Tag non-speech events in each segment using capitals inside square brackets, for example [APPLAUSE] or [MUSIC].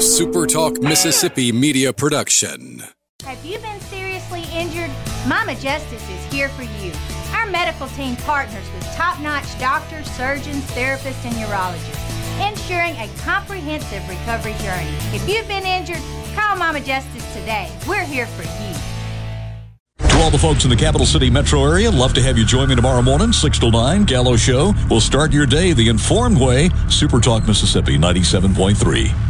a Super Talk Mississippi media production. Have you been seriously injured? Mama Justice is here for you. Our medical team partners with top notch doctors, surgeons, therapists, and urologists, ensuring a comprehensive recovery journey. If you've been injured, call Mama Justice today. We're here for you. To all the folks in the capital city metro area, love to have you join me tomorrow morning, 6 to 9, Gallo Show. We'll start your day the informed way. Super Talk Mississippi 97.3.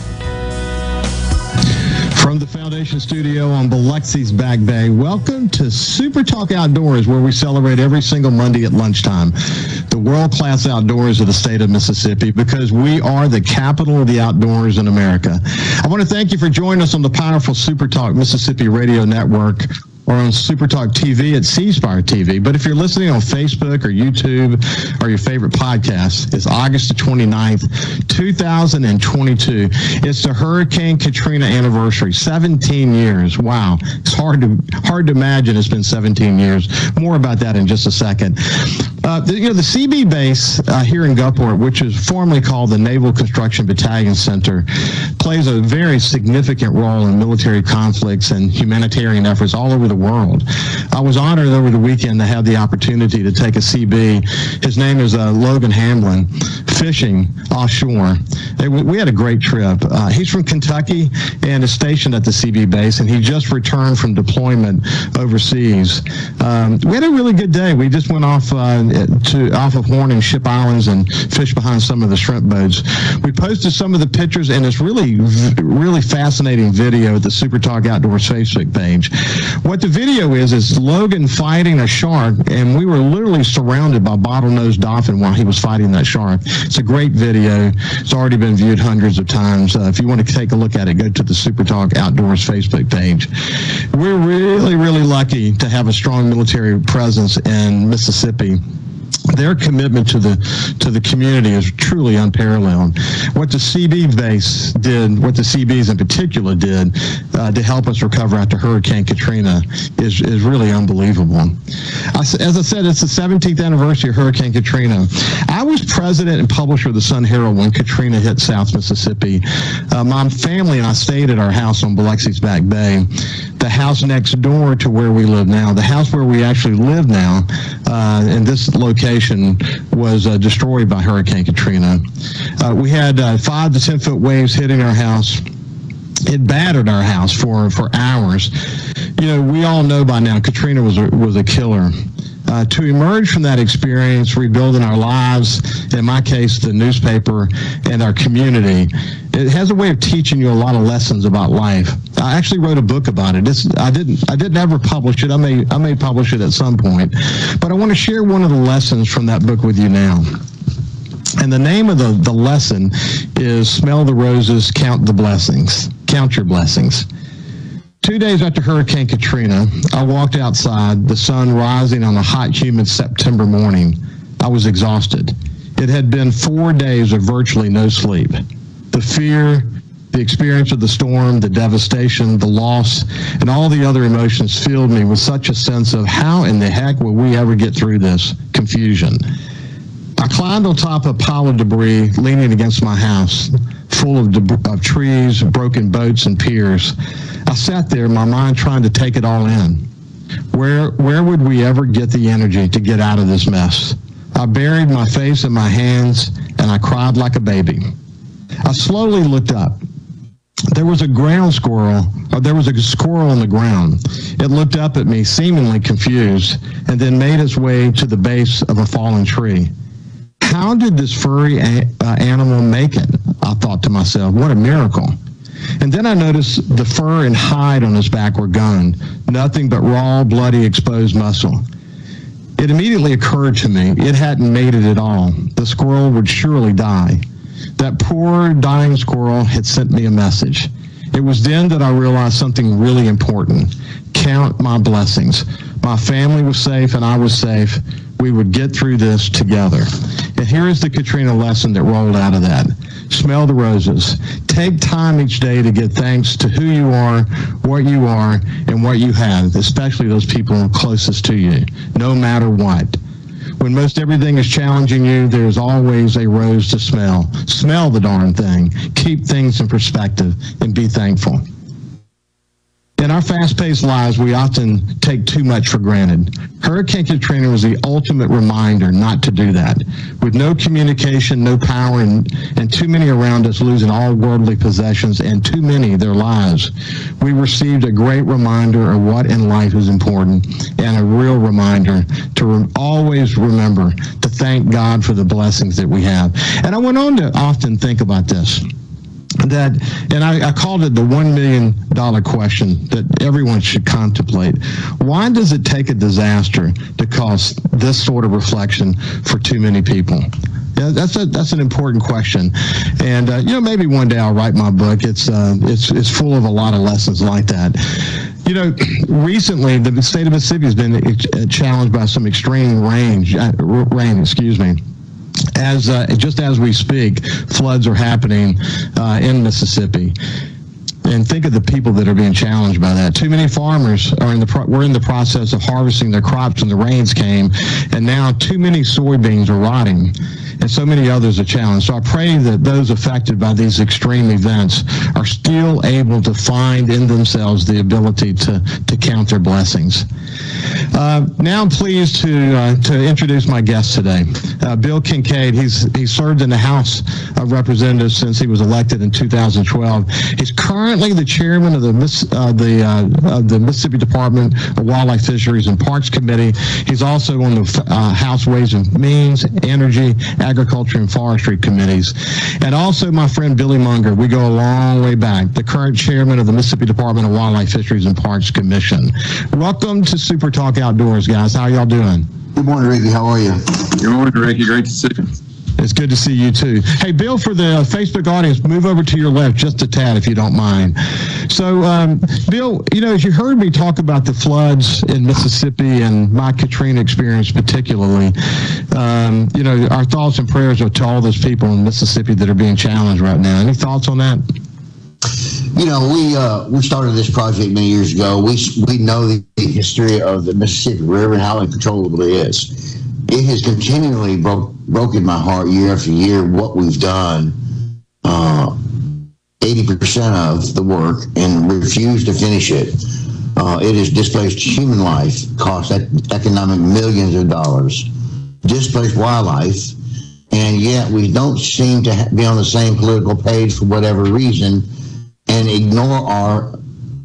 From the Foundation Studio on Biloxi's Back Bay, welcome to Super Talk Outdoors, where we celebrate every single Monday at lunchtime the world class outdoors of the state of Mississippi because we are the capital of the outdoors in America. I want to thank you for joining us on the powerful Super Talk Mississippi Radio Network or on Super Talk TV at C Spire TV. But if you're listening on Facebook or YouTube or your favorite podcast, it's August the 29th, 2022. It's the Hurricane Katrina anniversary, 17 years. Wow. It's hard to hard to imagine it's been 17 years. More about that in just a second. Uh, the, you know, the Seabee base uh, here in Gulfport, which is formerly called the Naval Construction Battalion Center, plays a very significant role in military conflicts and humanitarian efforts all over the world. I was honored over the weekend to have the opportunity to take a Seabee. His name is uh, Logan Hamlin, fishing offshore. We had a great trip. Uh, he's from Kentucky and is stationed at the Seabee base, and he just returned from deployment overseas. Um, we had a really good day. We just went off uh, to off of Horn and Ship Islands and fish behind some of the shrimp boats. We posted some of the pictures, and it's really, really fascinating video at the Super Talk Outdoors Facebook page. What the video is is Logan fighting a shark, and we were literally surrounded by bottlenose dolphin while he was fighting that shark. It's a great video. It's already been viewed hundreds of times. Uh, if you want to take a look at it, go to the Super Talk Outdoors Facebook page. We're really, really lucky to have a strong military presence in Mississippi their commitment to the to the community is truly unparalleled. What the Seabee base did, what the Seabees in particular did uh, to help us recover after Hurricane Katrina is is really unbelievable. As I said, it's the 17th anniversary of Hurricane Katrina. I was president and publisher of the Sun Herald when Katrina hit South Mississippi. Uh, my family and I stayed at our house on Biloxi's Back Bay, the house next door to where we live now, the house where we actually live now, uh, in this location was uh, destroyed by Hurricane Katrina. Uh, we had uh, five to ten foot waves hitting our house. It battered our house for for hours. You know, we all know by now Katrina was a, was a killer. Uh, to emerge from that experience, rebuilding our lives, in my case, the newspaper and our community, it has a way of teaching you a lot of lessons about life. I actually wrote a book about it. It's, I didn't I didn't ever publish it. I may I may publish it at some point, but I want to share one of the lessons from that book with you now. And the name of the, the lesson is Smell the Roses, Count the Blessings. Count your blessings. Two days after Hurricane Katrina, I walked outside, the sun rising on a hot, humid September morning. I was exhausted. It had been four days of virtually no sleep. The fear, the experience of the storm, the devastation, the loss, and all the other emotions filled me with such a sense of how in the heck will we ever get through this confusion. I climbed on top of a pile of debris leaning against my house, full of, of trees, broken boats, and piers. I sat there, my mind trying to take it all in. Where, where would we ever get the energy to get out of this mess? I buried my face in my hands and I cried like a baby. I slowly looked up. There was a ground squirrel, or there was a squirrel on the ground. It looked up at me, seemingly confused, and then made its way to the base of a fallen tree. How did this furry a- uh, animal make it? I thought to myself, what a miracle. And then I noticed the fur and hide on his back were gone, nothing but raw, bloody, exposed muscle. It immediately occurred to me it hadn't made it at all. The squirrel would surely die. That poor dying squirrel had sent me a message. It was then that I realized something really important. Count my blessings. my family was safe, and I was safe. We would get through this together. And here is the Katrina lesson that rolled out of that. Smell the roses. Take time each day to give thanks to who you are, what you are, and what you have, especially those people closest to you, no matter what. When most everything is challenging you, there's always a rose to smell. Smell the darn thing. Keep things in perspective and be thankful. In our fast paced lives, we often take too much for granted. Hurricane Katrina was the ultimate reminder not to do that. With no communication, no power, and, and too many around us losing all worldly possessions and too many their lives, we received a great reminder of what in life is important and a real reminder to re- always remember to thank God for the blessings that we have. And I went on to often think about this that and I, I, called it the one million dollar question that everyone should contemplate why does it take a disaster to cause this sort of reflection for too many people yeah, that's a that's an important question, and uh, you know maybe one day I'll write my book. It's uh, it's it's full of a lot of lessons like that. You know, [CLEARS THROAT] recently the state of Mississippi has been challenged by some extreme rain. Uh, rain, excuse me as uh, just as we speak, floods are happening uh, in Mississippi. And think of the people that are being challenged by that. Too many farmers are in the pro- we're in the process of harvesting their crops, when the rains came, and now too many soybeans are rotting and so many others are challenged. So I pray that those affected by these extreme events are still able to find in themselves the ability to, to count their blessings. Uh, now I'm pleased to uh, to introduce my guest today, uh, Bill Kinkade. He's he served in the House of Representatives since he was elected in 2012. He's currently the chairman of the uh, the uh, the Mississippi Department of Wildlife, Fisheries, and Parks Committee. He's also on the uh, House Ways and Means, Energy, Agriculture, and Forestry committees, and also my friend Billy Mounger. We go a long way back. The current chairman of the Mississippi Department of Wildlife, Fisheries, and Parks Commission. Welcome to Super Talk Outdoors, guys. How y'all doing? Good morning, Ricky. How are you? Good morning, Ricky. Great to see you. It's good to see you too. Hey, Bill, for the Facebook audience, move over to your left just a tad if you don't mind. So, um, Bill, you know, as you heard me talk about the floods in Mississippi and my Katrina experience particularly, um, you know, our thoughts and prayers are to all those people in Mississippi that are being challenged right now. Any thoughts on that? You know, we uh, we started this project many years ago. We we know the history of the Mississippi River and how uncontrollable it is. It has continually broke, broken my heart year after year what we've done. Uh, 80% of the work and refused to finish it. Uh, it has displaced human life, cost economic millions of dollars, displaced wildlife, and yet we don't seem to be on the same political page for whatever reason and ignore our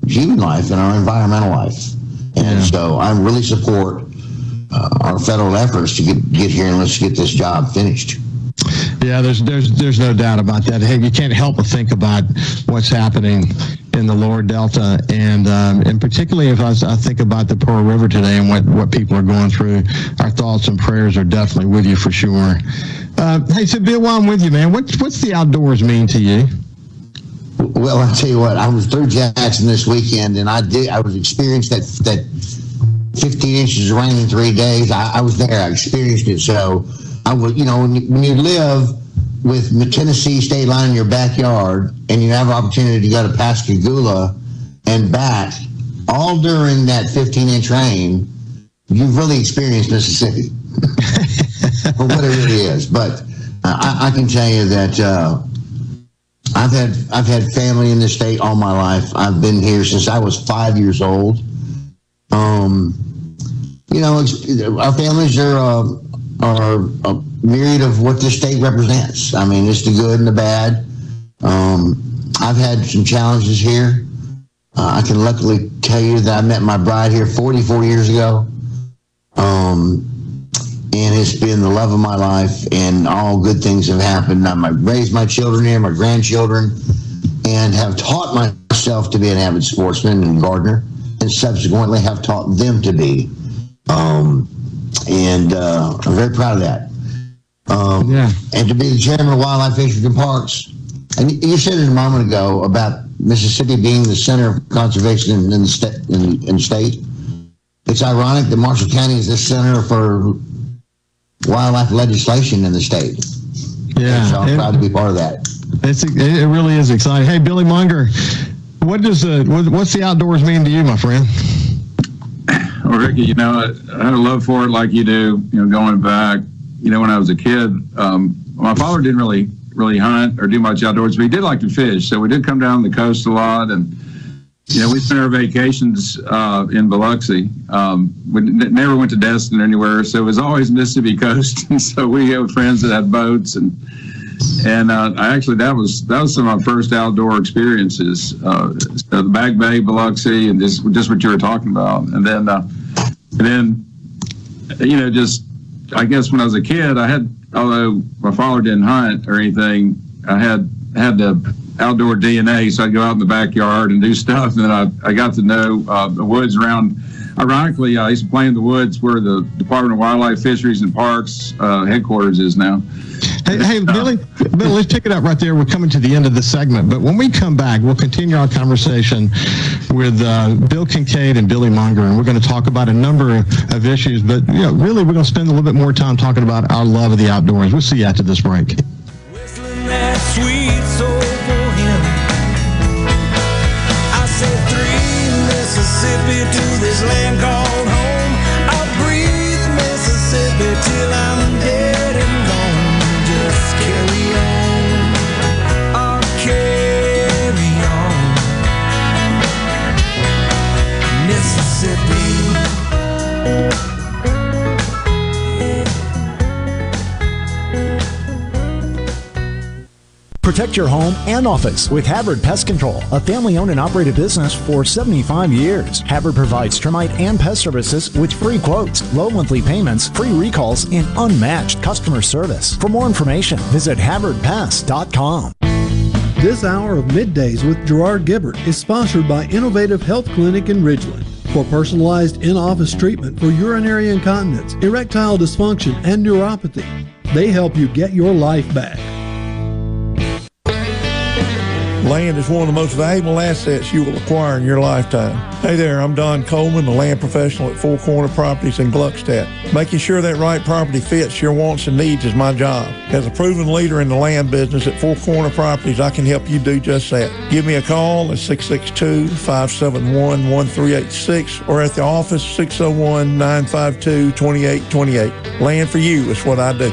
human life and our environmental life. And yeah. so I really support uh, our federal efforts to get, get here and let's get this job finished. Yeah, there's there's there's no doubt about that. Hey, you can't help but think about what's happening in the lower delta, and um, and particularly if I, I, think about the Pearl River today and what what people are going through, our thoughts and prayers are definitely with you for sure. Uh, hey, so Bill, while I'm with you, man, what's what's the outdoors mean to you? Well, I'll tell you what. I was through Jackson this weekend, and I did. I was experienced that that 15 inches of rain in three days. I, I was there. I experienced it. So I was, you know, when you, when you live with the Tennessee state line in your backyard and you have opportunity to go to Pascagoula and back all during that 15 inch rain, you've really experienced Mississippi [LAUGHS] for what it really is. But I, I can tell you that uh, I've had I've had family in this state all my life. I've been here since I was five years old. Um, you know, our families are uh, are a myriad of what this state represents. I mean, it's the good and the bad. Um, I've had some challenges here. Uh, I can luckily tell you that I met my bride here 44 years ago. Um, and it's been the love of my life, and all good things have happened. I've raised my children here, my grandchildren, and have taught myself to be an avid sportsman and gardener, and subsequently have taught them to be. Um, and uh, I'm very proud of that. Um, yeah. And to be the chairman of Wildlife Fisheries and Parks. And you said it a moment ago about Mississippi being the center of conservation in, in the, sta- in, in the state. it's ironic that Marshall County is the center for wildlife legislation in the state. Yeah, so I'm it- proud to be part of that. It's it really is exciting. Hey, Billy Mounger, what does uh, what, what's the outdoors mean to you, my friend? Well, Ricky, you know, I, I had a love for it like you do. You know, going back, you know, when I was a kid, um, my father didn't really really hunt or do much outdoors, but he did like to fish. So we did come down the coast a lot, and know, we spent our vacations uh, in Biloxi. Um, we n- never went to Destin anywhere, so it was always Mississippi coast. [LAUGHS] and so we had friends that had boats, and and uh, I actually that was that was some of my first outdoor experiences. Uh, so the Back Bay, Biloxi, and just just what you were talking about, and then uh, and then you know just I guess when I was a kid, I had although my father didn't hunt or anything, I had had the outdoor DNA, so I'd go out in the backyard and do stuff. And then I, I got to know uh, the woods around. Ironically, I used to play in the woods where the Department of Wildlife, Fisheries, and Parks uh, headquarters is now. Hey, hey Billy, Billy, let's pick it up right there. We're coming to the end of the segment, but when we come back, we'll continue our conversation with uh, Bill Kinkade and Billy Mounger, and we're going to talk about a number of issues. But you know, really, we're going to spend a little bit more time talking about our love of the outdoors. We'll see you after this break. Mississippi to this land called home. I'll breathe Mississippi till I'm Protect your home and office with Havard Pest Control, a family owned and operated business for 75 years. Havard provides termite and pest services with free quotes, low monthly payments, free recalls, and unmatched customer service. For more information, visit HavardPest.com. This hour of Middays with Gerard Gibert is sponsored by Innovative Health Clinic in Ridgeland. For personalized in office treatment for urinary incontinence, erectile dysfunction, and neuropathy, they help you get your life back. Land is one of the most valuable assets you will acquire in your lifetime. Hey there, I'm Don Coleman, the land professional at Four Corner Properties in Gluckstadt. Making sure that right property fits your wants and needs is my job. As a proven leader in the land business at Four Corner Properties, I can help you do just that. Give me a call at 662-571-1386 or at the office 601-952-2828. Land for you is what I do.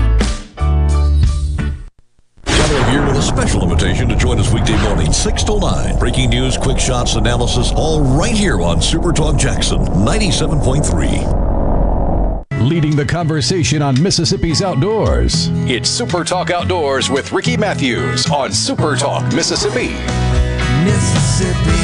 slash benefits. Time of year to a special invitation to join us weekday morning, 6 till 9. Breaking news, quick shots, analysis, all right here on Super Talk Jackson 97.3. Leading the conversation on Mississippi's outdoors. It's Super Talk Outdoors with Ricky Mathews on Super Talk Mississippi. Mississippi.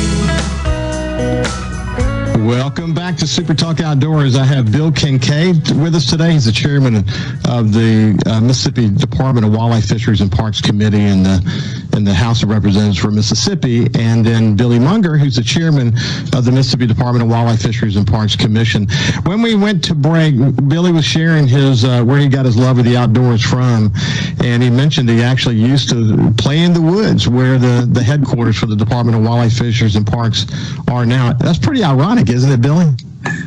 Welcome back to Super Talk Outdoors. I have Bill Kinkade with us today. He's the chairman of the uh, Mississippi Department of Wildlife, Fisheries, and Parks Committee in the, in the House of Representatives for Mississippi. And then Billy Mounger, who's the chairman of the Mississippi Department of Wildlife, Fisheries, and Parks Commission. When we went to break, Billy was sharing his uh, where he got his love of the outdoors from. And he mentioned he actually used to play in the woods where the, the headquarters for the Department of Wildlife, Fisheries, and Parks are now. That's pretty ironic, isn't it, Billy?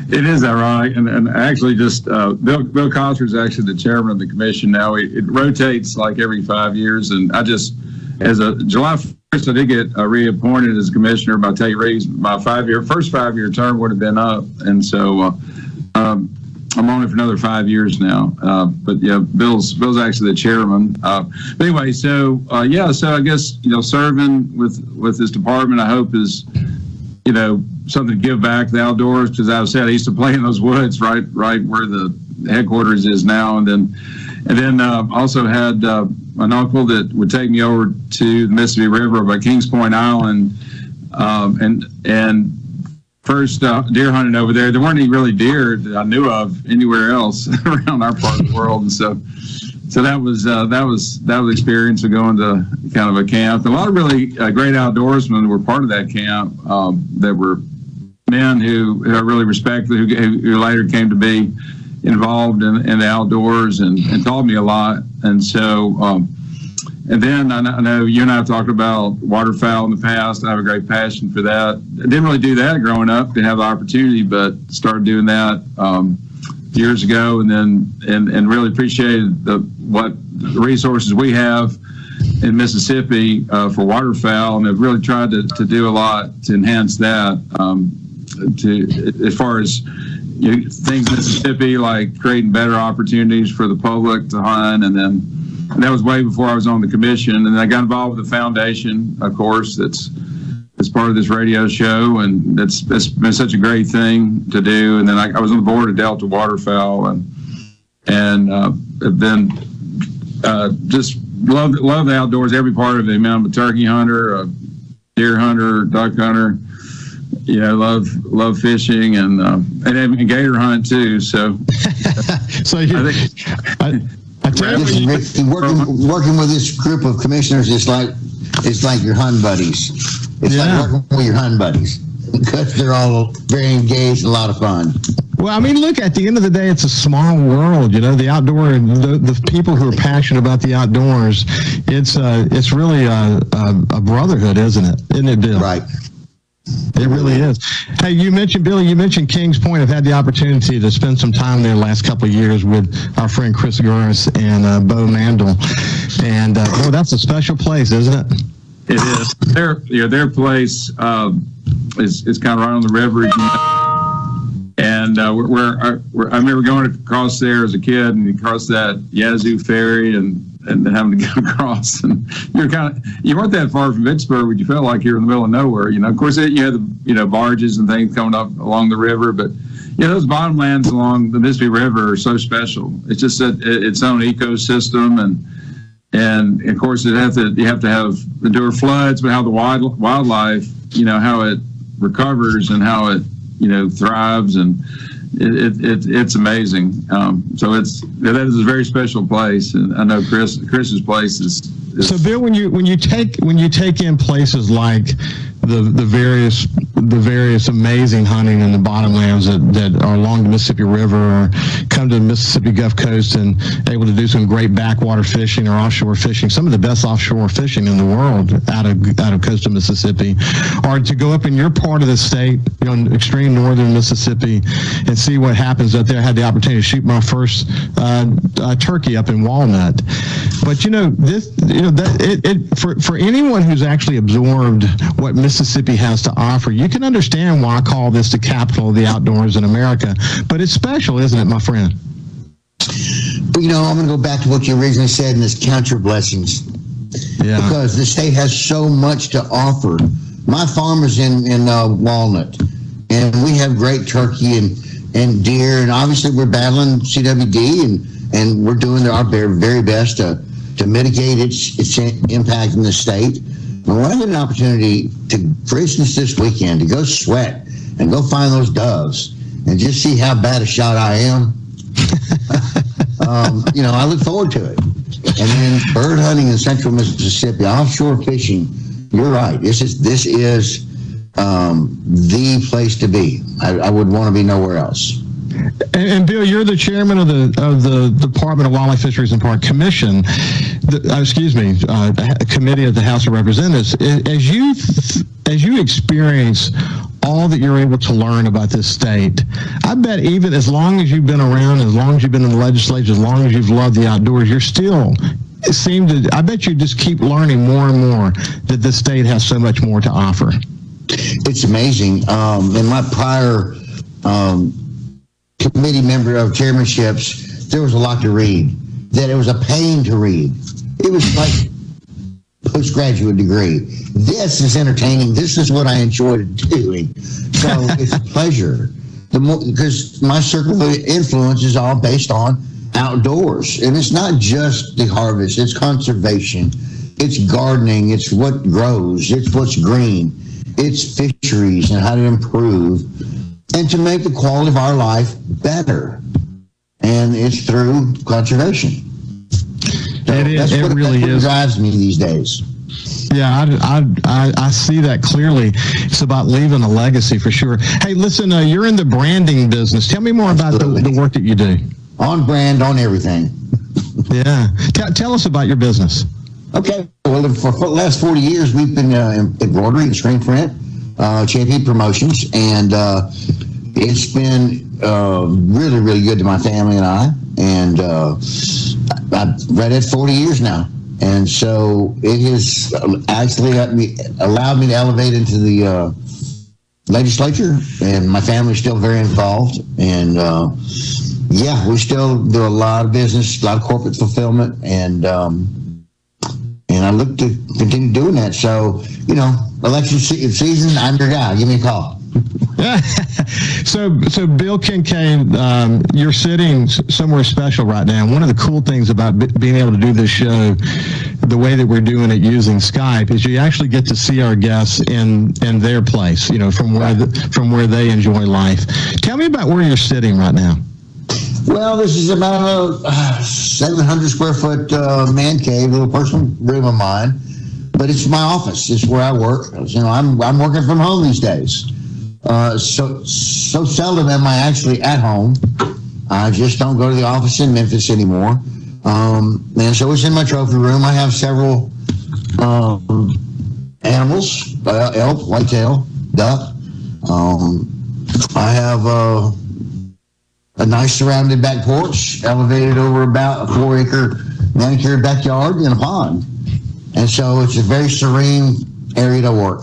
It is ironic, and, and actually, just uh, Bill Bill Cossar is actually the chairman of the commission now. It, it rotates like every five years, and I just, as a July first, I did get uh, reappointed as commissioner by Tate Reeves. My five year first five year term would have been up, and so uh, um, I'm on it for another five years now. Uh, but yeah, Bill's Bill's actually the chairman. Uh, but anyway, so uh, yeah, so I guess you know serving with with this department, I hope is you know something to give back the outdoors because as I said I used to play in those woods right right where the headquarters is now, and then and then uh, also had uh, an uncle that would take me over to the Mississippi River by Kings Point Island, um, and and first uh, deer hunting over there. There weren't any really deer that I knew of anywhere else [LAUGHS] around our part of the world, and so so that was uh, that was that was experience of going to kind of a camp. A lot of really uh, great outdoorsmen were part of that camp um, that were men who, who I really respect, who, who later came to be involved in, in the outdoors and, and taught me a lot. And so, um, and then I know, you and I have talked about waterfowl in the past. I have a great passion for that. I didn't really do that growing up, didn't have the opportunity, but started doing that um, years ago, and then and and really appreciated the what the resources we have in Mississippi uh, for waterfowl, and have really tried to, to do a lot to enhance that. Um, to as far as you things in Mississippi, like creating better opportunities for the public to hunt, and then and that was way before I was on the commission. And then I got involved with the foundation, of course, that's as part of this radio show, and that's that's been such a great thing to do. And then I, I was on the board of Delta Waterfowl, and and uh, then uh, just love love the outdoors, every part of it. I mean, I'm a turkey hunter, a deer hunter, duck hunter. You know, love love fishing and uh, and, and gator hunt too. So, [LAUGHS] so you, I think. I, I tell you, Listen, Ricky, working working with this group of commissioners is like it's like your hun buddies. It's Yeah. like working with your hun buddies because they're all very engaged, and a lot of fun. Well, I mean, look, at the end of the day, it's a small world. You know, the outdoor, the, the people who are passionate about the outdoors, it's uh, it's really a, a, a brotherhood, isn't it? Isn't it, Bill? Right. It really is. Hey, you mentioned Billy. You mentioned Kings Point. I've had the opportunity to spend some time there the last couple of years with our friend Chris Gurris and uh, Bo Mandel, and uh, oh, that's a special place, isn't it? It is. Their yeah, their place um, is is kind of right on the river, you know. and uh, we're, we're, we're I remember going across there as a kid and across that Yazoo ferry and and having to go [LAUGHS] across and you're kind of you weren't that far from Vicksburg, but you felt like you're in the middle of nowhere. You know, of course, it, you had the you know barges and things coming up along the river, but yeah, those bottomlands along the Mississippi River are so special. It's just a, its own ecosystem and and of course it have to you have to have endure floods, but how the wild, wildlife, you know, how it recovers and how it you know thrives, and it, it, it it's amazing. Um, so it's that is a very special place, and I know Chris Chris's place is. is So, Bill, when you when you take when you take in places like the the various the various amazing hunting in the bottomlands that, that are along the Mississippi River, or come to the Mississippi Gulf Coast and able to do some great backwater fishing or offshore fishing, some of the best offshore fishing in the world out of out of coastal Mississippi, or to go up in your part of the state, you know, extreme northern Mississippi, and see what happens up there. I had the opportunity to shoot my first uh, uh, turkey up in Walnut, but you know this, you know that it, it for for anyone who's actually absorbed what Mississippi has to offer, you can understand why I call this the capital of the outdoors in America. But it's special, isn't it, my friend? But you know, I'm going to go back to what you originally said, and this count your blessings. Yeah. Because the state has so much to offer. My farmer's in in uh, Walnut, and we have great turkey and and deer, and obviously we're battling CWD, and and we're doing our very very best to to mitigate its its impact in the state. When I get an opportunity to, for instance, this weekend to go sweat and go find those doves and just see how bad a shot I am, [LAUGHS] um, you know, I look forward to it. And then bird hunting in central Mississippi, offshore fishing. You're right. This is this is um, the place to be. I, I would want to be nowhere else. And, and, Bill, you're the chairman of the of the Department of Wildlife, Fisheries, and Park Commission. The, uh, excuse me, uh, committee of the House of Representatives. As you as you experience all that you're able to learn about this state, I bet even as long as you've been around, as long as you've been in the legislature, as long as you've loved the outdoors, you're still it seemed to. I bet you just keep learning more and more that this state has so much more to offer. It's amazing. Um, in my prior um, committee member of chairmanships, there was a lot to read. That it was a pain to read. It was like postgraduate degree. This is entertaining. This is what I enjoyed doing. So [LAUGHS] it's a pleasure. The more because my circle of influence is all based on outdoors, and it's not just the harvest. It's conservation. It's gardening. It's what grows. It's what's green. It's fisheries and how to improve and to make the quality of our life better. And it's through conservation. So it is. It what, really is. drives me these days. Yeah, I, I, I, see that clearly. It's about leaving a legacy for sure. Hey, listen, uh, you're in the branding business. Tell me more about the, the, work that you do. On brand, on everything. [LAUGHS] yeah. T- tell us about your business. Okay. Well, for, for the last 40 years, we've been uh, embroidery and screen print, uh, Champion Promotions, and uh, it's been uh, really, really good to my family and I. And uh, I've read it 40 years now. And so it has actually me, allowed me to elevate into the uh, legislature, and my family's still very involved. And uh, yeah, we still do a lot of business, a lot of corporate fulfillment, and um, and I look to continue doing that. So you know, election season, I'm your guy. Give me a call. [LAUGHS] so, so Bill Kinkade, um, you're sitting somewhere special right now. One of the cool things about b- being able to do this show, the way that we're doing it using Skype, is you actually get to see our guests in in their place. You know, from where the, from where they enjoy life. Tell me about where you're sitting right now. Well, this is about a uh, 700 square foot uh, man cave, little personal room of mine, but it's my office. It's where I work. You know, I'm I'm working from home these days. Uh, so so seldom am I actually at home. I just don't go to the office in Memphis anymore. Um, and so it's in my trophy room. I have several um, animals: uh, elk, whitetail, duck. Um, I have uh, a nice surrounded back porch, elevated over about a four-acre manicured backyard and a pond. And so it's a very serene area to work.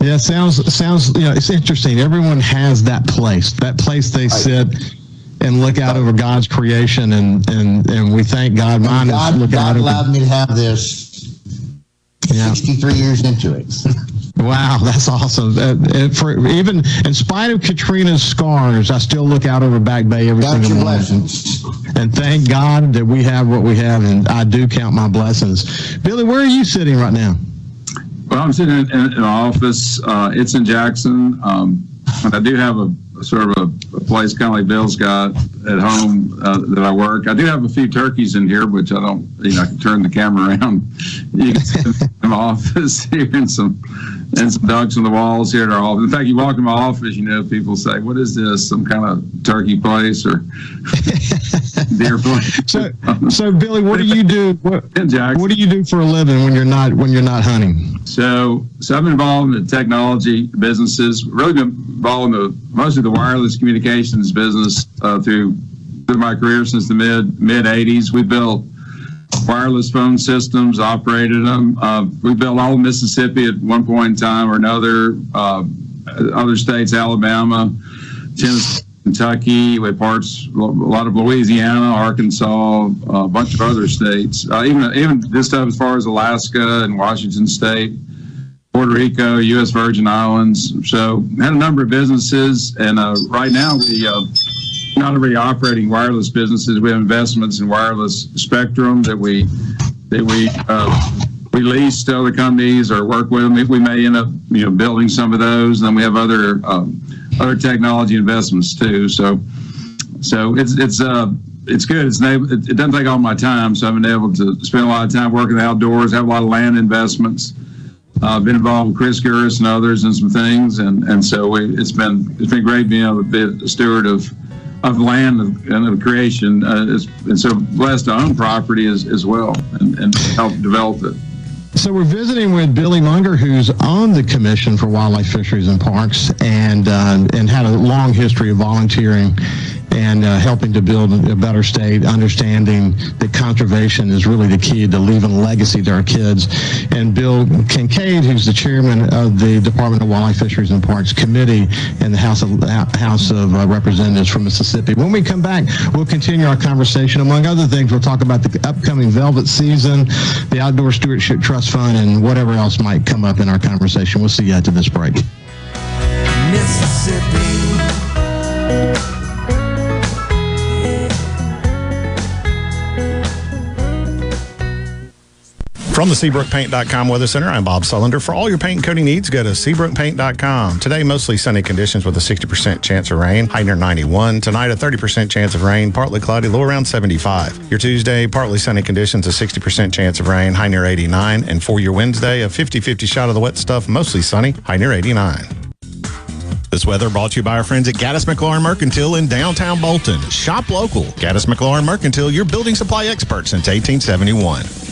Yeah, sounds sounds. You know, it's interesting. Everyone has that place, that place they sit and look out over God's creation, and and and we thank God. Mine God, is looking God out allowed over. me to have this. Yeah. 63 years into it. [LAUGHS] Wow, that's awesome. Uh, for even in spite of Katrina's scars, I still look out over Back Bay every Count single your morning. blessings. And thank God that we have what we have, and I do count my blessings. Billy, where are you sitting right now? Well, I'm sitting in, in an office. Uh, it's in Jackson. Um, and I do have a, a sort of a, a place kind of like Bill's got at home uh, that I work. I do have a few turkeys in here, which I don't, you know, I can turn the camera around. [LAUGHS] You can see my office [LAUGHS] here and some and some ducks on the walls here at our office. In fact, you walk in my office, you know, people say, "What is this? Some kind of turkey place or [LAUGHS] deer place?" So, so Billy, what do you do? What, [LAUGHS] what do you do for a living when you're not when you're not hunting? So, so I'm involved in the technology businesses. Really been involved in the mostly the wireless communications business uh, through through my career since the mid mid '80s. We built wireless phone systems, operated them. Uh, we built all Mississippi at one point in time or another. Uh, other states, Alabama, Tennessee, Kentucky, with parts, a lot of Louisiana, Arkansas, a bunch of other states, uh, even even this stuff as far as Alaska and Washington State, Puerto Rico, U.S. Virgin Islands. So had a number of businesses, and uh, right now we uh, not only operating wireless businesses, we have investments in wireless spectrum that we that we uh, we lease to other companies or work with them. We may end up you know building some of those, and then we have other um, other technology investments too. So so it's it's uh it's good. It's it, it doesn't take all my time, so I've been able to spend a lot of time working outdoors, have a lot of land investments. I've been involved with Chris Gurus and others and some things, and and so we, it's been it's been great being able to be a steward of of land and of creation, uh, and so blessed to own property as, as well and, and help develop it. So we're visiting with Billy Mounger, who's on the Commission for Wildlife, Fisheries, and Parks, and uh, and had a long history of volunteering and uh, helping to build a better state, understanding that conservation is really the key to leaving a legacy to our kids. And Bill Kinkade, who's the chairman of the Department of Wildlife, Fisheries, and Parks Committee in the House of House of uh, Representatives from Mississippi. When we come back, we'll continue our conversation. Among other things, we'll talk about the upcoming velvet season, the Outdoor Stewardship Trust Fund, and whatever else might come up in our conversation. We'll see you after this break. Mississippi. From the SeabrookPaint.com Weather Center, I'm Bob Sullender. For all your paint and coating needs, go to SeabrookPaint.com. Today, mostly sunny conditions with a 60% chance of rain, high near 91. Tonight, a 30% chance of rain, partly cloudy, low around 75. Your Tuesday, partly sunny conditions, a 60% chance of rain, high near 89. And for your Wednesday, a 50 50 shot of the wet stuff, mostly sunny, high near 89. This weather brought to you by our friends at Gaddis McLaurin Mercantile in downtown Bolton. Shop local. Gaddis McLaurin Mercantile, your building supply expert since 1871.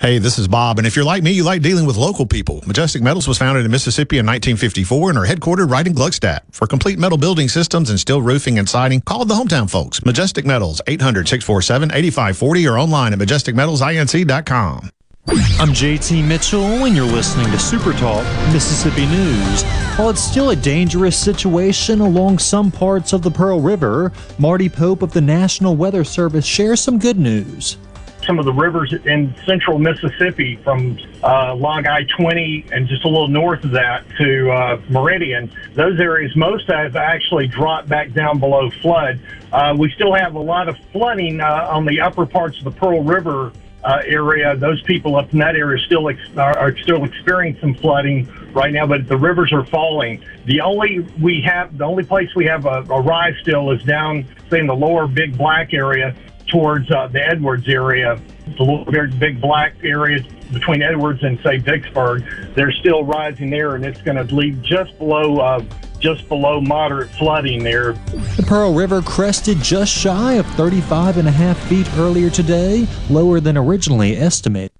Hey, this is Bob, and if you're like me, you like dealing with local people. Majestic Metals was founded in Mississippi in 1954 and are headquartered right in Gluckstadt. For complete metal building systems and steel roofing and siding, call the hometown folks. Majestic Metals, 800-647-8540 or online at majesticmetalsinc.com. I'm JT Mitchell, and you're listening to Super Talk Mississippi News. While it's still a dangerous situation along some parts of the Pearl River, Marty Pope of the National Weather Service shares some good news. Some of the rivers in central Mississippi from uh, Log I 20 and just a little north of that to uh, Meridian. Those areas, most have actually dropped back down below flood. Uh, we still have a lot of flooding uh, on the upper parts of the Pearl River uh, area. Those people up in that area still ex- are, still experiencing flooding right now, but the rivers are falling. The only we have, the only place we have a, a rise still is down, say, in the lower Big Black area towards uh, the Edwards area, the big black area between Edwards and say Vicksburg. They're still rising there, and it's going to leave just below. Uh, just below moderate flooding there. The Pearl River crested just shy of 35 and a half feet earlier today, lower than originally estimated.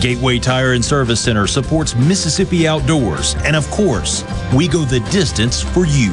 Gateway Tire and Service Center supports Mississippi Outdoors, and of course, we go the distance for you.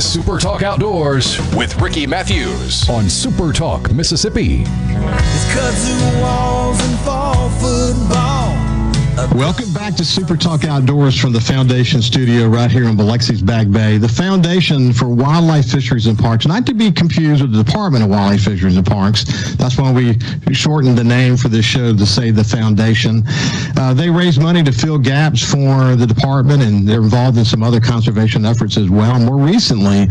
Super Talk Outdoors with Ricky Mathews on Super Talk Mississippi. Welcome back to Super Talk Outdoors from the Foundation Studio right here in Biloxi's Back Bay. The Foundation for Wildlife Fisheries and Parks, not to be confused with the Department of Wildlife Fisheries and Parks. That's why we shortened the name for this show to say the Foundation. Uh, they raise money to fill gaps for the department, and they're involved in some other conservation efforts as well. More recently,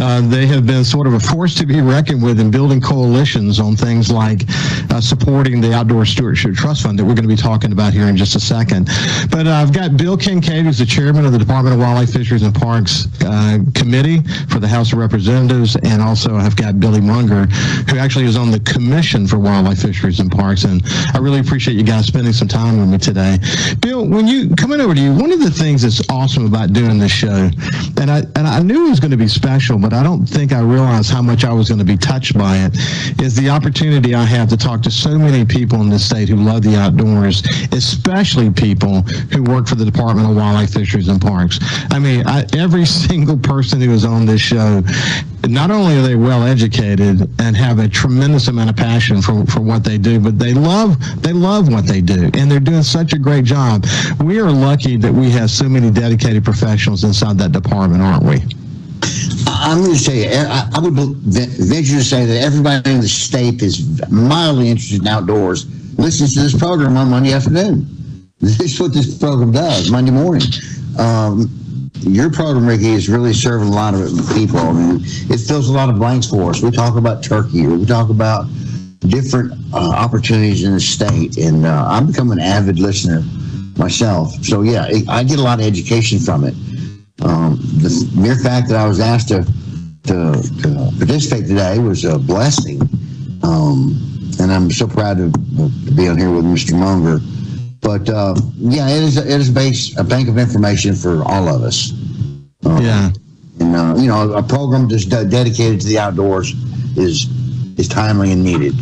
uh, they have been sort of a force to be reckoned with in building coalitions on things like uh, supporting the Outdoor Stewardship Trust Fund that we're going to be talking about here in just a second. But uh, I've got Bill Kinkade, who's the chairman of the Department of Wildlife, Fisheries, and Parks uh, Committee for the House of Representatives, and also I've got Billy Mounger, who actually is on the Commission for Wildlife, Fisheries, and Parks. And I really appreciate you guys spending some time with me today. Bill, when you coming over to you, one of the things that's awesome about doing this show, and I and I knew it was going to be special, but I don't think I realized how much I was going to be touched by it, is the opportunity I have to talk to so many people in this state who love the outdoors, especially people who work for the Department of Wildlife, Fisheries, and Parks. I mean, I, every [LAUGHS] single person who is on this show, not only are they well educated and have a tremendous amount of passion for, for what they do, but they love they love what they do, and they're doing such a great job. We are lucky that we have so many dedicated professionals inside that department, aren't we? I'm going to say, I, I would venture to say that everybody in the state is mildly interested in outdoors listens to this program on Monday afternoon. This is what this program does Monday morning. Um, your program, Ricky, is really serving a lot of people. I mean, it fills a lot of blanks for us. We talk about turkey, we talk about different uh, opportunities in the state, and uh, I'm becoming an avid listener myself. So yeah, it, I get a lot of education from it. Um, the mere fact that I was asked to to, to participate today was a blessing, um, and I'm so proud to, to be on here with Mr. Mounger. But uh, yeah, it is a, it is a base a bank of information for all of us. Um, yeah, and uh, you know, a program just de- dedicated to the outdoors is is timely and needed.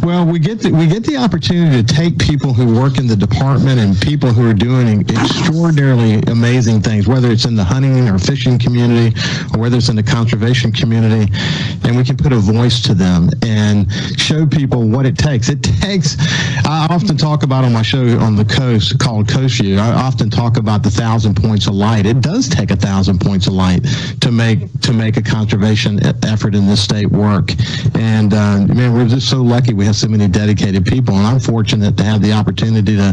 Well, we get the, we get the opportunity to take people who work in the department and people who are doing extraordinarily amazing things, whether it's in the hunting or fishing community or whether it's in the conservation community, and we can put a voice to them and show people what it takes. It takes. I often talk about on my show on the coast called Coast View. I often talk about the thousand points of light. It does take a thousand points of light to make to make a conservation effort in this state work. And uh, man, we're just so lucky we have so many dedicated people, and I'm fortunate to have the opportunity to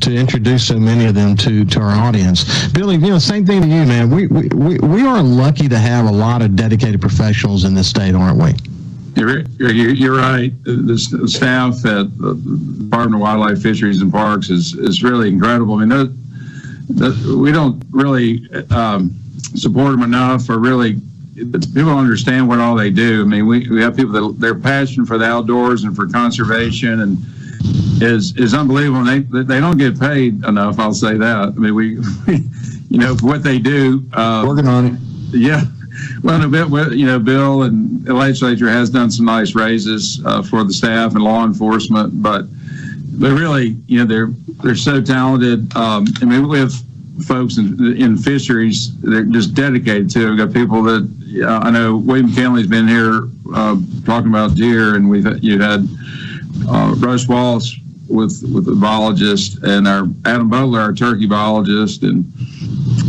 to introduce so many of them to to our audience. Billy, you know, same thing to you, man. We we, we, are lucky to have a lot of dedicated professionals in this state, aren't we? You're, you're, you're right. The, staff at the Department of Wildlife, Fisheries, and Parks is, is really incredible. I mean, the, we don't really um, support them enough, or really people don't understand what all they do. I mean, we, we have people that their passion for the outdoors and for conservation and is is unbelievable. And they they don't get paid enough. I'll say that. I mean, we, [LAUGHS] you know, for what they do. Uh, Working on it. yeah. Well, a bit, you know, Bill and the legislature has done some nice raises uh, for the staff and law enforcement, but but really, you know, they're they're so talented. Um, I mean, we have folks in, in fisheries they're just dedicated to. We've got people that uh, I know. William McKinley's been here uh, talking about deer, and we've you had uh, Russ Wallace with with the biologist, and our Adam Butler, our turkey biologist, and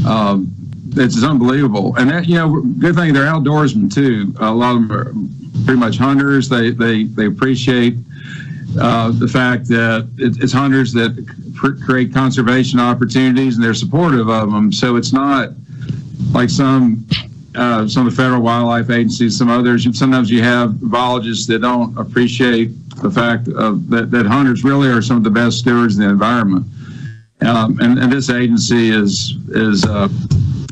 um, it's unbelievable. And that, you know, good thing they're outdoorsmen too. A lot of them are pretty much hunters. They they they appreciate uh, the fact that it, it's hunters that cr- create conservation opportunities, and they're supportive of them. So it's not like some uh, some of the federal wildlife agencies, some others. Sometimes you have biologists that don't appreciate the fact of that, that hunters really are some of the best stewards of the environment. Um, and, and this agency is is uh,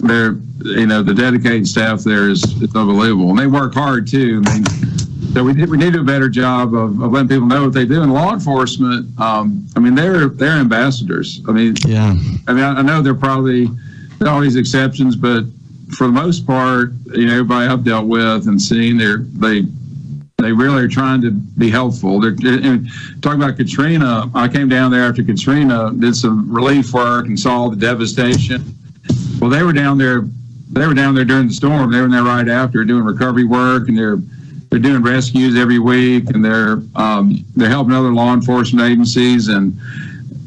they're you know the dedicated staff there is it's unbelievable, and they work hard too. I mean, so we we need to do a better job of, of letting people know what they do. And law enforcement, um, I mean, they're they're ambassadors. I mean, yeah. I mean, I, I know they're probably there are all these exceptions, but for the most part, you know, everybody I've dealt with and seen, they're they they really are trying to be helpful. They're talking about Katrina. I came down there after Katrina, did some relief work, and saw the devastation. Well, they were down there. They were down there during the storm. They were there right after doing recovery work, and they're they're doing rescues every week, and they're um, they're helping other law enforcement agencies, and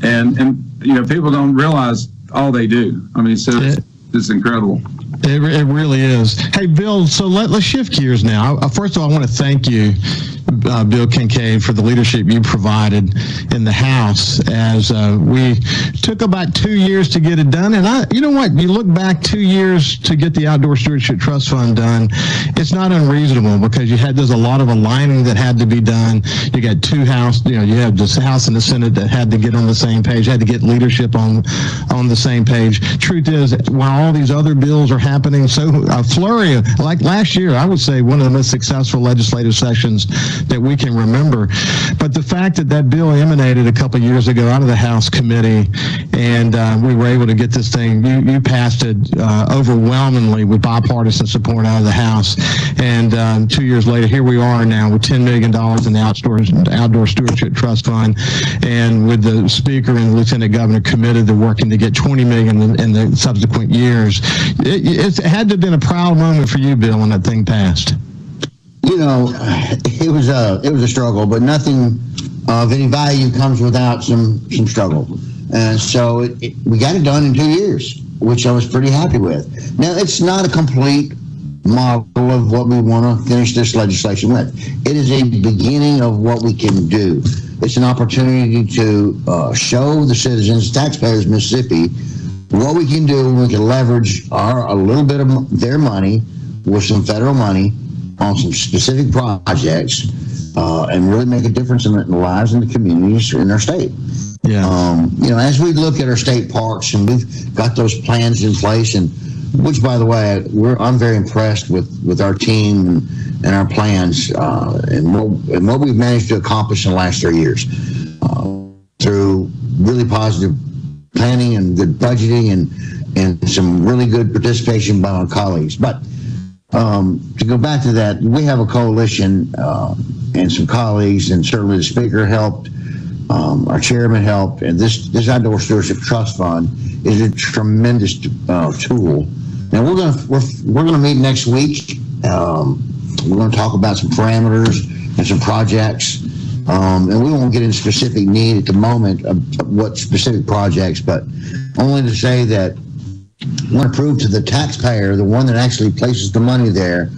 and and you know people don't realize all they do. I mean, so it's, it's incredible. It, it really is. Hey, Bill, so let, let's shift gears now. First of all, I want to thank you, uh, Bill Kinkade, for the leadership you provided in the House as uh, we took about two years to get it done. And I, you know what? You look back two years to get the Outdoor Stewardship Trust Fund done, it's not unreasonable because you had, there's a lot of aligning that had to be done. You got two House, you know, you have the House and the Senate that had to get on the same page, had to get leadership on, on the same page. Truth is, while all these other bills are happening, so a flurry of, like last year, I would say one of the most successful legislative sessions that we can remember. But the fact that that bill emanated a couple years ago out of the House committee, and uh, we were able to get this thing, you, you passed it uh, overwhelmingly with bipartisan support out of the House. And um, two years later, here we are now with $10 million in the outdoor, outdoor stewardship trust fund, and with the speaker and the lieutenant governor committed to working to get 20 million in, in the subsequent years. It, it had to have been a proud moment for you, Bill, when that thing passed. you know, it was a it was a struggle, but nothing of any value comes without some some struggle. And so it, it, we got it done in two years, which I was pretty happy with. Now it's not a complete model of what we want to finish this legislation with. It is a beginning of what we can do. It's an opportunity to uh, show the citizens, taxpayers, Mississippi, what we can do we can leverage our a little bit of their money with some federal money on some specific projects uh, and really make a difference in the lives and the communities in our state. Yeah. Um, you know, as we look at our state parks and we've got those plans in place, and which, by the way, we're I'm very impressed with with our team and, and our plans uh, and what and what we've managed to accomplish in the last three years uh, through really positive planning and good budgeting and and some really good participation by our colleagues. But um, to go back to that, we have a coalition uh, and some colleagues, and certainly the speaker helped. Um, our chairman helped, and this this outdoor stewardship trust fund is a tremendous uh, tool. Now we're gonna we're, we're gonna meet next week. Um, we're gonna talk about some parameters and some projects, um, and we won't get into specific need at the moment of, what specific projects, but only to say that I want to prove to the taxpayer, the one that actually places the money there,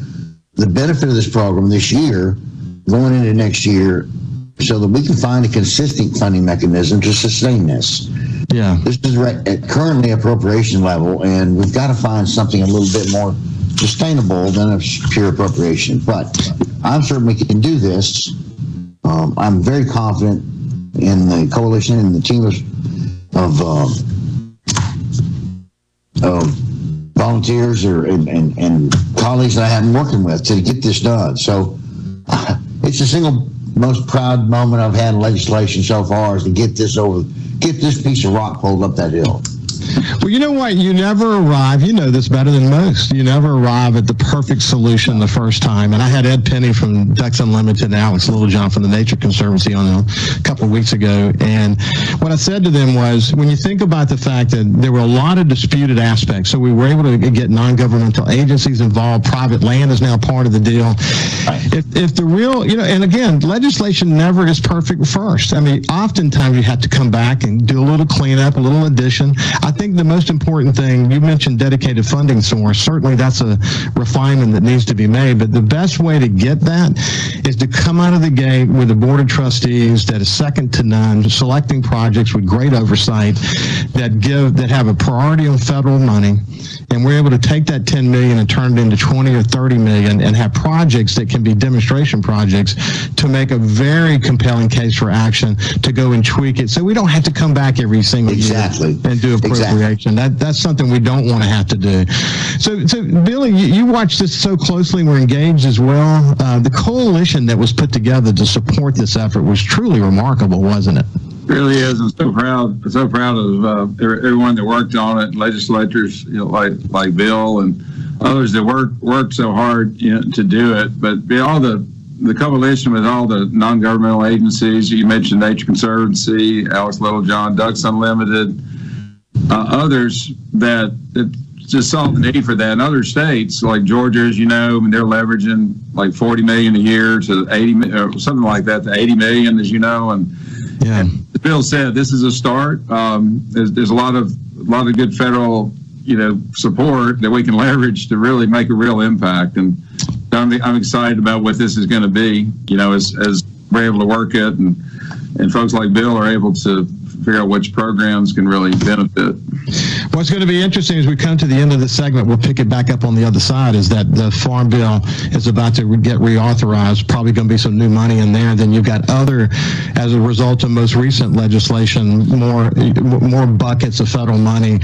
the benefit of this program this year, going into next year, so that we can find a consistent funding mechanism to sustain this. Yeah. This is right at currently appropriation level, and we've got to find something a little bit more sustainable than a pure appropriation. But I'm certain we can do this. Um, I'm very confident in the coalition and the team of, of um, of volunteers or and, and, and colleagues that I have working with to get this done. So [LAUGHS] it's the single most proud moment I've had in legislation so far is to get this over, get this piece of rock pulled up that hill. Well, you know what? You never arrive. You know this better than most. You never arrive at the perfect solution the first time. And I had Ed Penny from Ducks Unlimited and Alex Littlejohn from the Nature Conservancy on a couple of weeks ago. And what I said to them was, when you think about the fact that there were a lot of disputed aspects, so we were able to get non-governmental agencies involved. Private land is now part of the deal. If, if the real, you know, and again, legislation never is perfect first. I mean, oftentimes you have to come back and do a little cleanup, a little addition. I think the most important thing, you mentioned dedicated funding source. Certainly that's a refinement that needs to be made. But the best way to get that is to come out of the gate with a board of trustees that is second to none, selecting projects with great oversight that give, that have a priority on federal money. And we're able to take that 10 million and turn it into 20 or 30 million and have projects that can be demonstration projects to make a very compelling case for action to go and tweak it. So we don't have to come back every single exactly. year and do appropriation. That that's something we don't want to have to do. So so Billy, you, you watch this so closely. We're engaged as well. Uh, the coalition that was put together to support this effort was truly remarkable, wasn't it? really is. I'm so proud, so proud of uh, everyone that worked on it, legislators you know, like like Bill and others that worked worked so hard you know, to do it. But be all the the coalition with all the non-governmental agencies. You mentioned Nature Conservancy, Alex Littlejohn, Ducks Unlimited, uh, others that, that just saw the need for that. In other states like Georgia, as you know, I mean, they're leveraging like 40 million a year to 80 or something like that to 80 million, as you know, and yeah. And as Bill said, this is a start. Um, there's, there's a lot of a lot of good federal, you know, support that we can leverage to really make a real impact. And I'm, I'm excited about what this is going to be. You know, as as we're able to work it, and and folks like Bill are able to figure out which programs can really benefit. What's going to be interesting as we come to the end of the segment, we'll pick it back up on the other side, is that the Farm Bill is about to get reauthorized. Probably going to be some new money in there. Then you've got other, as a result of most recent legislation, more more buckets of federal money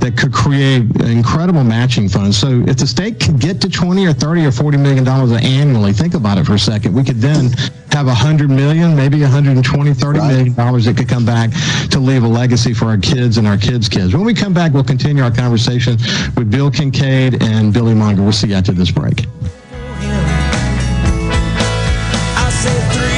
that could create incredible matching funds. So if the state could get to 20 or 30 or 40 million dollars annually, think about it for a second. We could then have 100 million, maybe 120, 30 million dollars that could come back to leave a legacy for our kids and our kids' kids. When we come back, we'll continue our conversation with Bill Kinkade and Billy Mounger. We'll see you after this break. I said three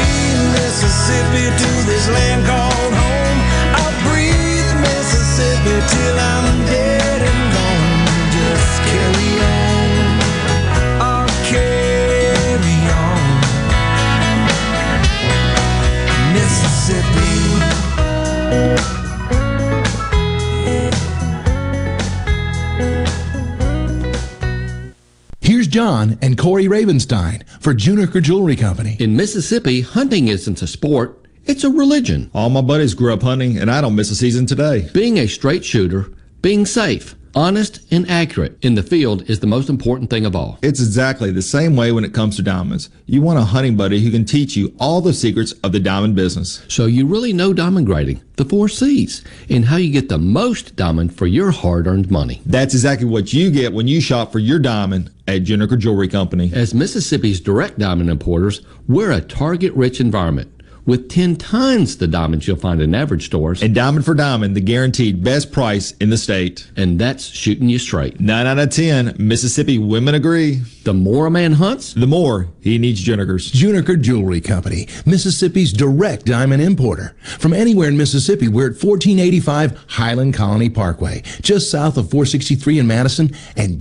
John and Corey Ravenstein for Juniker Jewelry Company. In Mississippi, hunting isn't a sport, it's a religion. All my buddies grew up hunting, and I don't miss a season today. Being a straight shooter, being safe, honest, and accurate in the field is the most important thing of all. It's exactly the same way when it comes to diamonds. You want a hunting buddy who can teach you all the secrets of the diamond business. So you really know diamond grading, the four C's, and how you get the most diamond for your hard earned money. That's exactly what you get when you shop for your diamond at Juniker Jewelry Company. As Mississippi's direct diamond importers, we're a target rich environment. With 10 times the diamonds you'll find in average stores. And diamond for diamond, the guaranteed best price in the state. And that's shooting you straight. 9 out of 10, Mississippi women agree. The more a man hunts, the more he needs Junikers. Juniker Jewelry Company, Mississippi's direct diamond importer. From anywhere in Mississippi, we're at 1485 Highland Colony Parkway, just south of 463 in Madison, and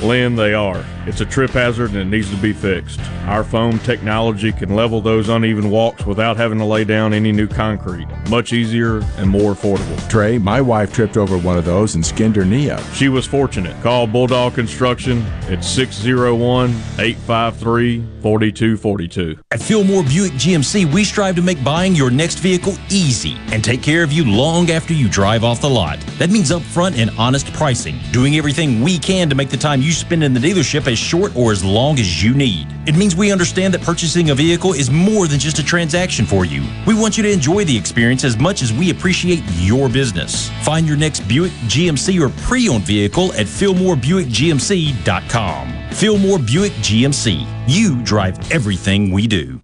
Lynn, they are. It's a trip hazard and it needs to be fixed. Our foam technology can level those uneven walks without having to lay down any new concrete. Much easier and more affordable. Trey, my wife tripped over one of those and skinned her knee up. She was fortunate. Call Bulldog Construction at 601 853 4242. At Fillmore Buick GMC, we strive to make buying your next vehicle easy and take care of you long after you drive off the lot. That means upfront and honest pricing, doing everything we can to make the time you spend in the dealership as short or as long as you need. It means we understand that purchasing a vehicle is more than just a transaction for you. We want you to enjoy the experience as much as we appreciate your business. Find your next Buick, GMC, or pre owned vehicle at FillmoreBuickGMC.com. Fillmore Buick GMC. You drive everything we do.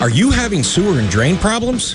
Are you having sewer and drain problems?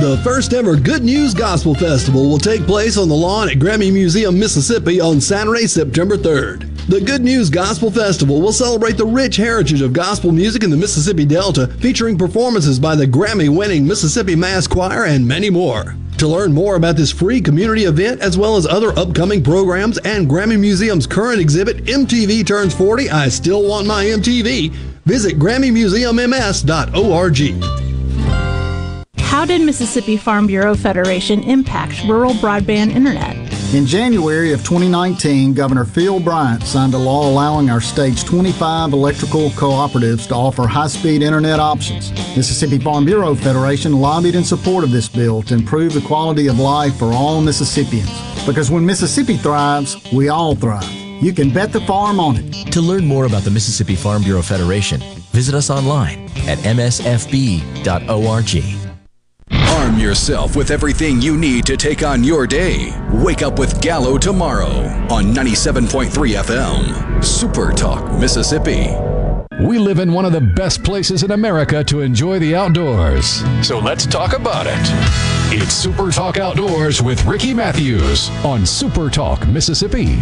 The first ever Good News Gospel Festival will take place on the lawn at Grammy Museum, Mississippi on Saturday, September 3rd. The Good News Gospel Festival will celebrate the rich heritage of gospel music in the Mississippi Delta, featuring performances by the Grammy winning Mississippi Mass Choir and many more. To learn more about this free community event, as well as other upcoming programs and Grammy Museum's current exhibit, MTV Turns 40, I Still Want My MTV, visit GrammyMuseumMS.org. How did Mississippi Farm Bureau Federation impact rural broadband internet? In January of 2019, Governor Phil Bryant signed a law allowing our state's 25 electrical cooperatives to offer high speed internet options. Mississippi Farm Bureau Federation lobbied in support of this bill to improve the quality of life for all Mississippians. Because when Mississippi thrives, we all thrive. You can bet the farm on it. To learn more about the Mississippi Farm Bureau Federation, visit us online at msfb.org. Arm yourself with everything you need to take on your day. Wake up with Gallo tomorrow on 97.3 FM. Super Talk, Mississippi. We live in one of the best places in America to enjoy the outdoors. So let's talk about it. It's Super Talk Outdoors with Ricky Mathews on Super Talk, Mississippi.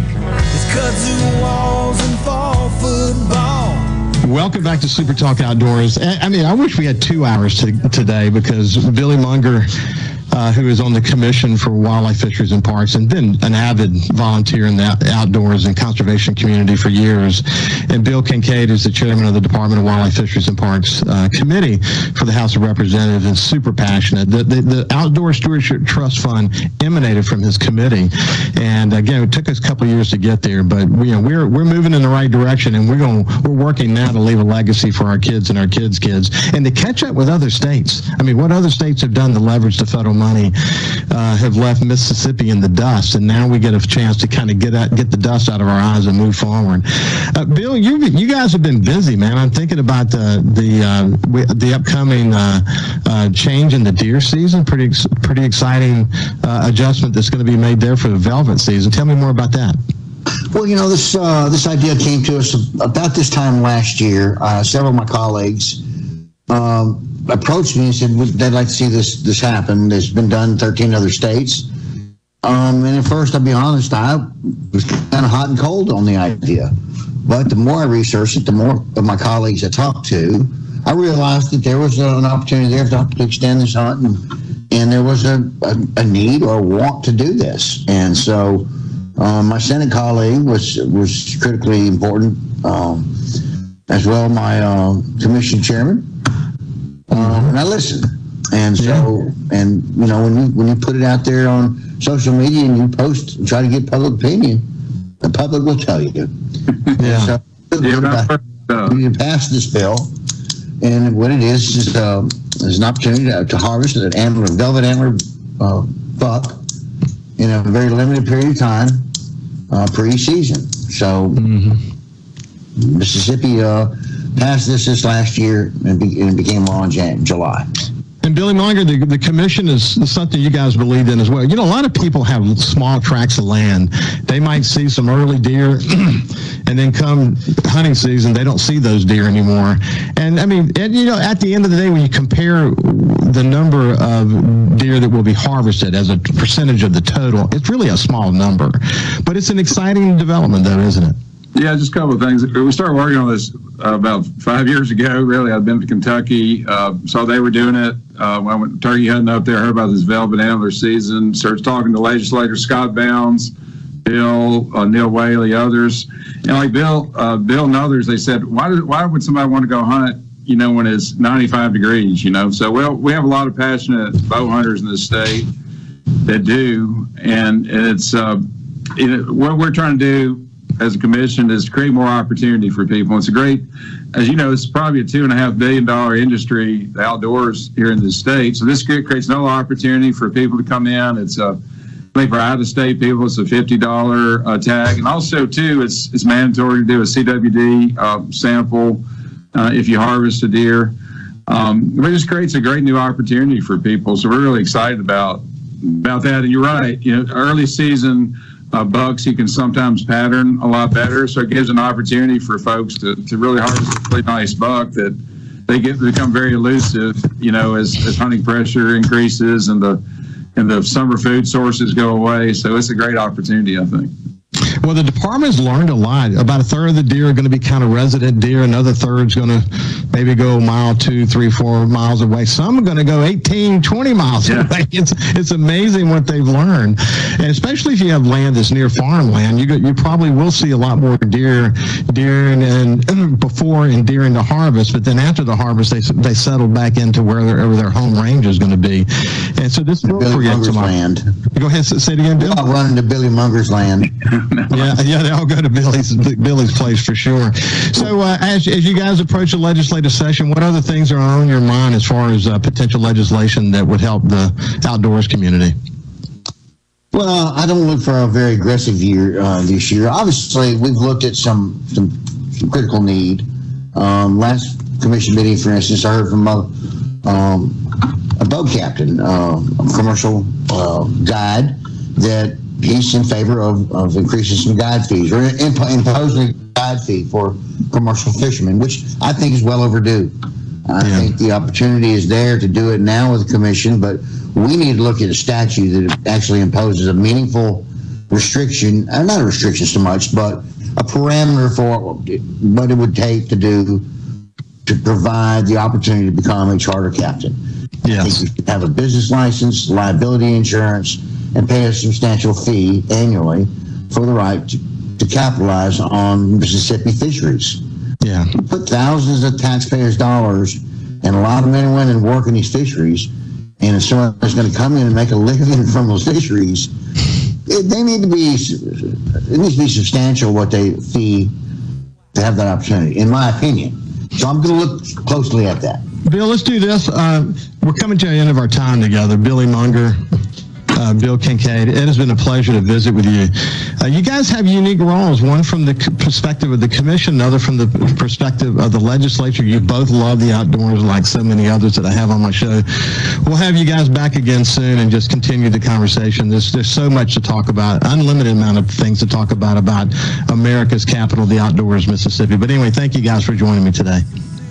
Welcome back to Super Talk Outdoors. I mean, I wish we had two hours to, today because Billy Mounger, uh, who is on the Commission for Wildlife, Fisheries, and Parks, and been an avid volunteer in the outdoors and conservation community for years, and Bill Kinkade is the chairman of the Department of Wildlife, Fisheries, and Parks uh, Committee for the House of Representatives, and super passionate. The, the, the Outdoor Stewardship Trust Fund emanated from his committee, and again, it took us a couple years to get there, but we, you know, we're we're moving in the right direction, and we're going we're working now to leave a legacy for our kids and our kids' kids, and to catch up with other states. I mean, what other states have done to leverage the federal money uh, have left Mississippi in the dust, and now we get a chance to kind of get out, get the dust out of our eyes and move forward. Uh, Bill, you you guys have been busy, man. I'm thinking about the the uh, the upcoming uh, uh, change in the deer season. Pretty pretty exciting uh, adjustment that's going to be made there for the velvet season. Tell me more about that. Well, you know, this uh, this idea came to us about this time last year. Uh, several of my colleagues um, approached me and said "Would- they'd like to see this this happen. It's been done in 13 other states. Um, and at first, I'll be honest, I was kind of hot and cold on the idea. But the more I researched it, the more of my colleagues I talked to, I realized that there was an opportunity there to, to extend this hunt, and, and there was a, a, a, need or a want to do this. And so, um, my Senate colleague was was critically important, um, as well. My uh, commission chairman, um, and I listened. And so, yeah. and you know, when you when you put it out there on social media and you post and try to get public opinion, the public will tell you. [LAUGHS] Yeah. so, yeah, you can pass this bill, and what it is is, uh, is an opportunity to, to, harvest an antler, velvet antler uh, buck in a very limited period of time uh, pre-season. So mm-hmm. Mississippi uh, passed this this last year and, be, and became law in Jan- July. And Billy Mounger, the, the commission is, is something you guys believe in as well. You know, a lot of people have small tracts of land. They might see some early deer, [CLEARS THROAT] and then come hunting season, they don't see those deer anymore. And I mean, and, you know, at the end of the day, when you compare the number of deer that will be harvested as a percentage of the total, it's really a small number. But it's an exciting development, though, isn't it? Yeah, just a couple of things. We started working on this uh, about five years ago. Really, I'd been to Kentucky, uh, saw they were doing it. Uh, I went turkey hunting up there, heard about this velvet antler season. Started talking to legislator Scott Bounds, Bill, uh, Neil Whaley, others, and like Bill, uh, Bill and others. They said, why did, why would somebody want to go hunt? You know, when it's 95 degrees. You know, so well, we have a lot of passionate bow hunters in the state that do, and it's uh, what we're trying to do as a commission is to create more opportunity for people. It's a great, as you know, it's probably a two and a half billion dollar industry, outdoors here in the state. So this creates no opportunity for people to come in. It's a I think for out of state people, it's a fifty dollar uh, tag, and also too, it's it's mandatory to do a CWD uh, sample uh, if you harvest a deer. Um, it just creates a great new opportunity for people. So we're really excited about about that. And you're right, you know, early season uh, bucks you can sometimes pattern a lot better. So it gives an opportunity for folks to, to really harvest a really nice buck that they get to become very elusive, you know, as, as hunting pressure increases and the and the summer food sources go away. So it's a great opportunity, I think. Well, the department's learned a lot. About a third of the deer are going to be kind of resident deer. Another third's going to maybe go a mile, two, three, four miles away. Some are going to go 18, 20 miles yeah. away. [LAUGHS] It's it's amazing what they've learned, and especially if you have land that's near farmland, you go, you probably will see a lot more deer, deer and, [CLEARS THROAT] and before and during the harvest. But then after the harvest, they they settle back into wherever their home range is going to be. And so this will Billy Mounger's land. Go ahead, say it again, Bill. I'll run into Billy Mounger's land. [LAUGHS] [LAUGHS] yeah, yeah, they all go to Billy's Billy's place for sure. So, uh, as as you guys approach the legislative session, what other things are on your mind as far as uh, potential legislation that would help the outdoors community? Well, I don't look for a very aggressive year uh, this year. Obviously, we've looked at some some, critical need. Um, last commission meeting, for instance, I heard from a, um, a boat captain, uh, a commercial uh, guide, that he's in favor of, of increasing some guide fees or imp- imposing a guide fee for commercial fishermen, which I think is well overdue. I yeah. think the opportunity is there to do it now with the commission, but we need to look at a statute that actually imposes a meaningful restriction, uh, not a restriction so much, but a parameter for what it would take to do to provide the opportunity to become a charter captain. Yes. I think you should have a business license, liability insurance, and pay a substantial fee annually for the right to, to capitalize on Mississippi fisheries. Yeah. put thousands of taxpayers' dollars and a lot of men and women working these fisheries, and if someone's going to come in and make a living [LAUGHS] from those fisheries, it, they need to be it needs to be substantial what they fee to have that opportunity, in my opinion. So I'm going to look closely at that. Bill, let's do this. Uh, we're coming to the end of our time together. Billy Mounger, uh, Bill Kinkade. It has been a pleasure to visit with you. Uh, you guys have unique roles, one from the perspective of the commission, another from the perspective of the legislature. You both love the outdoors like so many others that I have on my show. We'll have you guys back again soon and just continue the conversation. There's, there's so much to talk about, unlimited amount of things to talk about, about America's capital, the outdoors, Mississippi. But anyway, thank you guys for joining me today.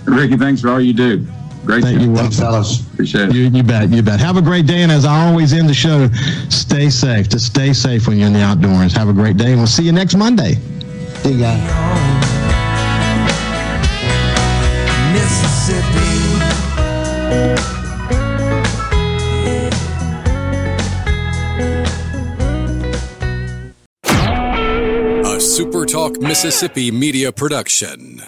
Ricky, thanks for all you do. Great Thank show. you, Thanks, fellas. Appreciate it. You, you bet. You bet. Have a great day. And as I always end the show, stay safe. Just stay safe when you're in the outdoors. Have a great day. And we'll see you next Monday. See you guys. Mississippi. A SuperTalk Mississippi media production.